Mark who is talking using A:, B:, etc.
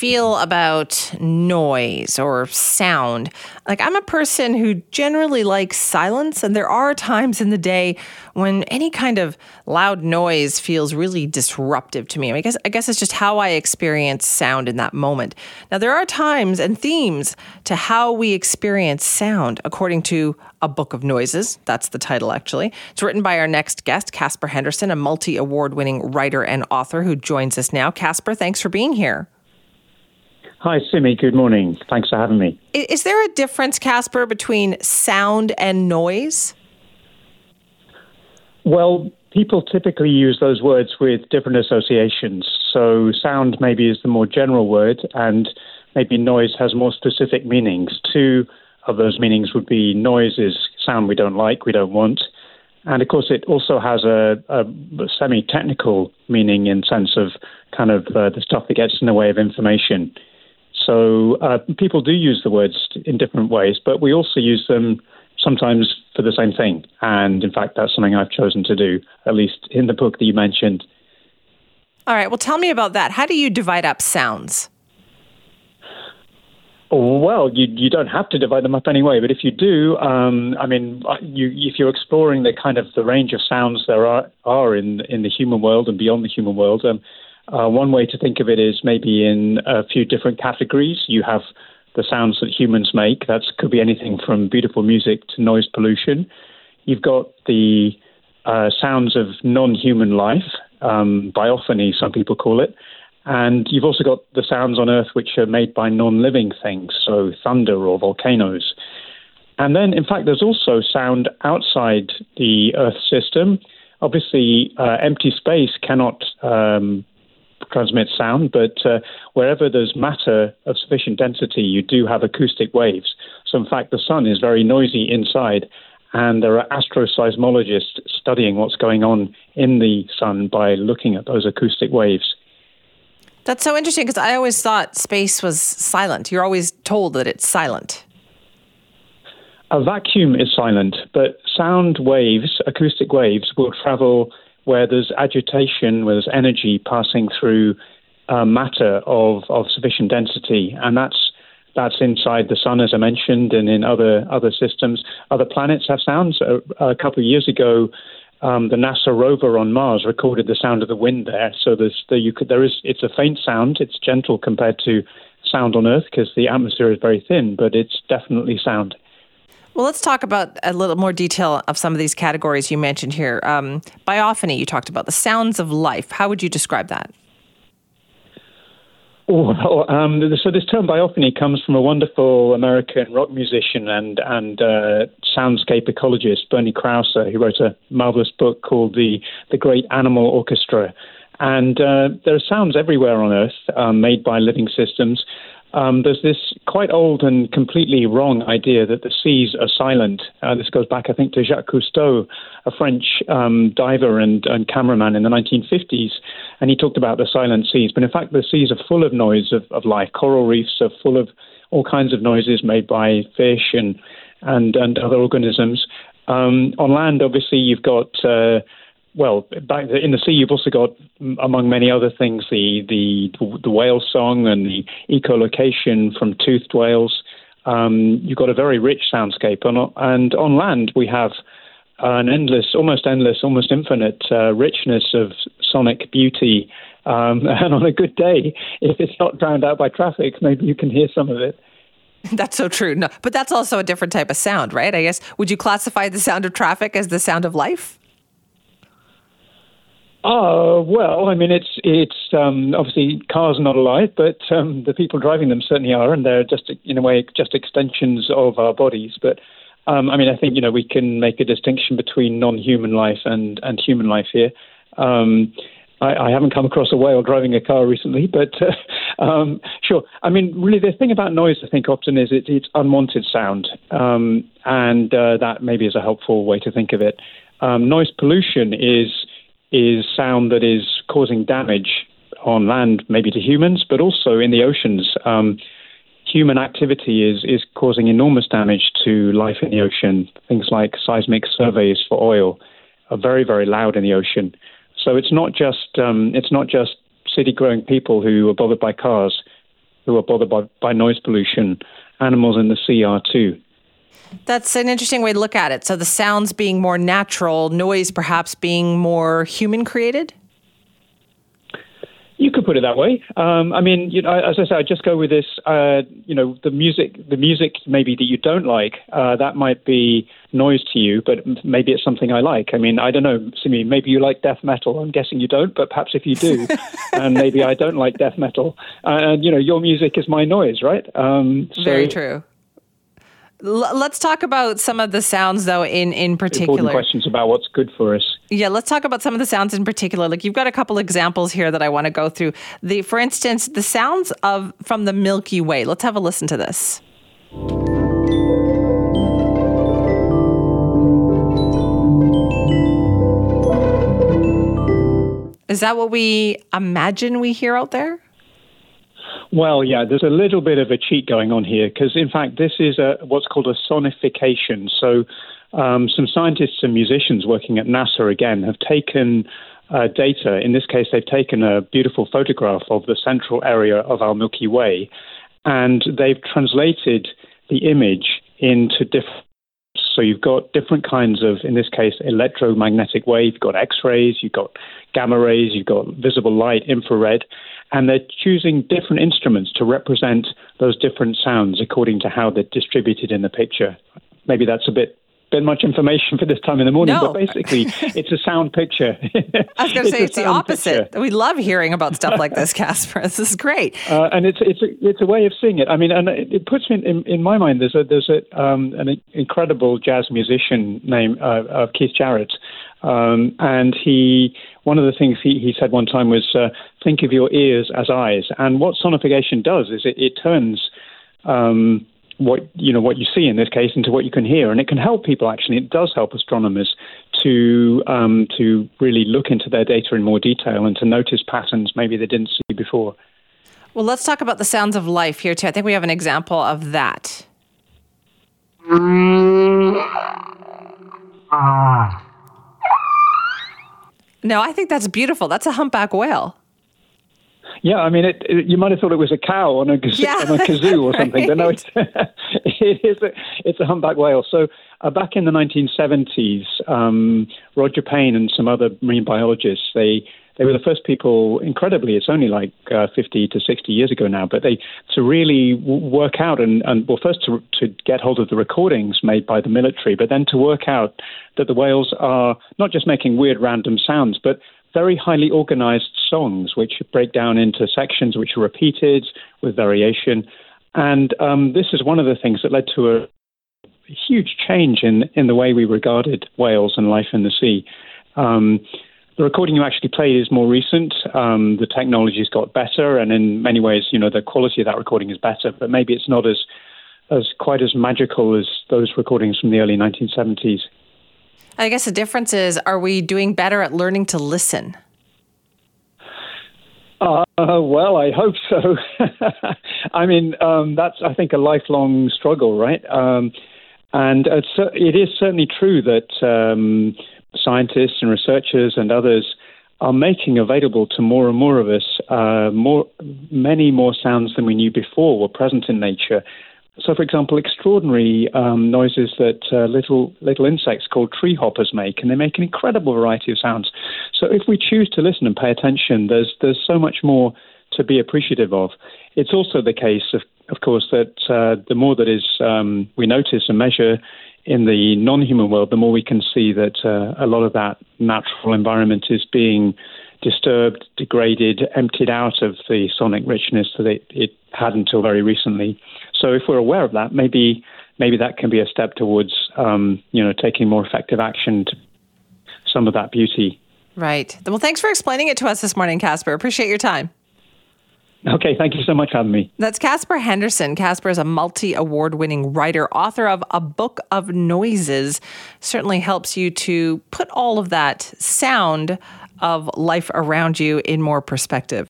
A: feel about noise or sound. Like, I'm a person who generally likes silence, and there are times in the day when any kind of loud noise feels really disruptive to me. I guess I guess it's just how I experience sound in that moment. Now, there are times and themes to how we experience sound, according to a Book of Noises. That's the title, actually. It's written by our next guest, Caspar Henderson, a multi award winning writer and author who joins us now. Caspar, thanks for being here.
B: Hi, Simi. Good morning. Thanks for having me.
A: Is there a difference, Caspar, between sound and noise?
B: Well, people typically use those words with different associations. So, sound maybe is the more general word, and maybe noise has more specific meanings. Two of those meanings would be noise is sound we don't like, we don't want. And of course, it also has a, a semi technical meaning in sense of kind of uh, the stuff that gets in the way of information. So uh, people do use the words in different ways, but we also use them sometimes for the same thing. And in fact, that's something I've chosen to do, at least in the book that you mentioned.
A: All right. Well, tell me about that. How do you divide up sounds?
B: Well, you you don't have to divide them up anyway, but if you do, um, I mean, uh, you, if you're exploring the kind of the range of sounds there are are in in the human world and beyond the human world, um, uh, one way to think of it is maybe in a few different categories. You have the sounds that humans make. That could be anything from beautiful music to noise pollution. You've got the uh, sounds of non-human life, um, biophony, some people call it. And you've also got the sounds on Earth which are made by non living things, so thunder or volcanoes. And then, in fact, there's also sound outside the Earth system. Obviously, uh, empty space cannot um, transmit sound, but uh, wherever there's matter of sufficient density, you do have acoustic waves. So, in fact, the sun is very noisy inside, and there are astroseismologists studying what's going on in the sun by looking at those acoustic waves.
A: That's so interesting because I always thought space was silent. You're always told that it's silent.
B: A vacuum is silent, but sound waves, acoustic waves, will travel where there's agitation, where there's energy passing through uh, matter of, of sufficient density, and that's that's inside the sun, as I mentioned, and in other other systems. Other planets have sounds. A, a couple of years ago, um, the NASA rover on Mars recorded the sound of the wind there. So there's the, you could, there is it's a faint sound. It's gentle compared to sound on Earth because the atmosphere is very thin, but it's definitely sound.
A: Well, let's talk about a little more detail of some of these categories you mentioned here. Um, biophony, you talked about the sounds of life. How would you describe that?
B: Well, um, so this term biophony comes from a wonderful American rock musician and and uh, soundscape ecologist, Bernie Krause, who wrote a marvelous book called the the Great Animal Orchestra. And uh, there are sounds everywhere on Earth um, made by living systems. Um, there's this quite old and completely wrong idea that the seas are silent. Uh, this goes back, I think, to Jacques Cousteau, a French um, diver and, and, cameraman in the 1950s, and he talked about the silent seas. But in fact, the seas are full of noise of, of life. Coral reefs are full of all kinds of noises made by fish and and, and other organisms. Um, on land, obviously, you've got uh, well, back in the sea, you've also got, among many other things, the the the whale song and the echolocation from toothed whales. Um, you've got a very rich soundscape, and, and on land we have an endless, almost endless, almost infinite uh, richness of sonic beauty. Um, and on a good day, if it's not drowned out by traffic, maybe you can hear some of it.
A: That's so true. No, but that's also a different type of sound, right? I guess. Would you classify the sound of traffic as the sound of life?
B: Oh well, I mean, it's it's um, obviously cars are not alive, but um, the people driving them certainly are, and they're just in a way just extensions of our bodies. But um, I mean, I think you know we can make a distinction between non-human life and and human life here. Um, I, I, haven't come across a whale driving a car recently, but uh, um, sure. I mean, really, the thing about noise, I think, often is it, it's unwanted sound, um, and uh, that maybe is a helpful way to think of it. noise pollution is is sound that is causing damage on land, maybe to humans, but also in the oceans. Um, human activity is, is causing enormous damage to life in the ocean. Things like seismic surveys for oil are very, very loud in the ocean. So it's not just um, it's not just city growing people who are bothered by cars. who are bothered by, by noise pollution. Animals in the sea are too.
A: That's an interesting way to look at it. So the sounds being more natural, noise perhaps being more human created?
B: You could put it that way. Um, I mean, you know, as I said, I just go with this. Uh, you know, the music, the music maybe that you don't like, uh, that might be noise to you, but maybe it's something I like. I mean, I don't know, Simi. Maybe you like death metal. I'm guessing you don't, but perhaps if you do, and maybe I don't like death metal, uh, and you know, your music is my noise, right?
A: Um, so, Very true. L- let's talk about some of the sounds, though, in in particular.
B: Important questions about what's good for us.
A: Yeah, let's talk about some of the sounds in particular. Like you've got a couple examples here that I want to go through. The, for instance, the sounds of from the Milky Way. Let's have a listen to this. Is that what we imagine we hear out there?
B: Well, yeah, there's a little bit of a cheat going on here because, in fact, this is a, what's called a sonification. So, um, some scientists and musicians working at NASA again have taken uh, data. In this case, they've taken a beautiful photograph of the central area of our Milky Way, and they've translated the image into different. So you've got different kinds of, in this case, electromagnetic wave. You've got X-rays, you've got gamma rays, you've got visible light, infrared, and they're choosing different instruments to represent those different sounds according to how they're distributed in the picture. Maybe that's a bit bit much information for this time in the morning,
A: no.
B: but basically, it's a sound picture.
A: I was going to say it's the opposite. Picture. We love hearing about stuff like this, Caspar. This is great.
B: Uh, and it's it's a, it's a way of seeing it. I mean, and it, it puts me in, in, my mind. There's a there's a um, an incredible jazz musician named uh, uh, Keith Jarrett, um, and he one of the things he, he said one time was uh, think of your ears as eyes. And what sonification does is it, it turns um, what you know what you see in this case into what you can hear, and it can help people. Actually, it does help astronomers to um, to really look into their data in more detail and to notice patterns maybe they didn't see before.
A: Well, let's talk about the sounds of life here too. I think we have an example of that. Ah. No, I think that's beautiful. That's a humpback whale.
B: Yeah, I mean, it, it, you might have thought it was a cow on a, yeah. on a kazoo or something, right. but no, it's, it is a, it's a humpback whale. So uh, back in the 1970s, um, Roger Payne and some other marine biologists, they they were the first people, incredibly, it's only like uh, 50 to 60 years ago now, but they to really w- work out and, and, well, first to, to get hold of the recordings made by the military, but then to work out that the whales are not just making weird random sounds, but very highly organized songs, which break down into sections which are repeated with variation. And um, this is one of the things that led to a huge change in, in the way we regarded whales and life in the sea. Um, the recording you actually played is more recent. Um, the technology's got better, and in many ways, you know, the quality of that recording is better. But maybe it's not as as quite as magical as those recordings from the early 1970s.
A: I guess the difference is: are we doing better at learning to listen?
B: Uh, well, I hope so. I mean, um, that's I think a lifelong struggle, right? Um, and it's, it is certainly true that um, scientists and researchers and others are making available to more and more of us uh, more, many more sounds than we knew before were present in nature. So, for example, extraordinary um, noises that uh, little little insects called tree hoppers make, and they make an incredible variety of sounds. So, if we choose to listen and pay attention, there's there's so much more to be appreciative of. It's also the case, of, of course, that uh, the more that is um, we notice and measure, in the non-human world, the more we can see that uh, a lot of that natural environment is being disturbed, degraded, emptied out of the sonic richness that it, it had until very recently. So if we're aware of that, maybe maybe that can be a step towards um, you know taking more effective action to some of that beauty.
A: Right. Well, thanks for explaining it to us this morning, Caspar. Appreciate your time.
B: Okay, thank you so much for having me.
A: That's Caspar Henderson. Caspar is a multi award winning writer, author of A Book of Noises. Certainly helps you to put all of that sound of life around you in more perspective.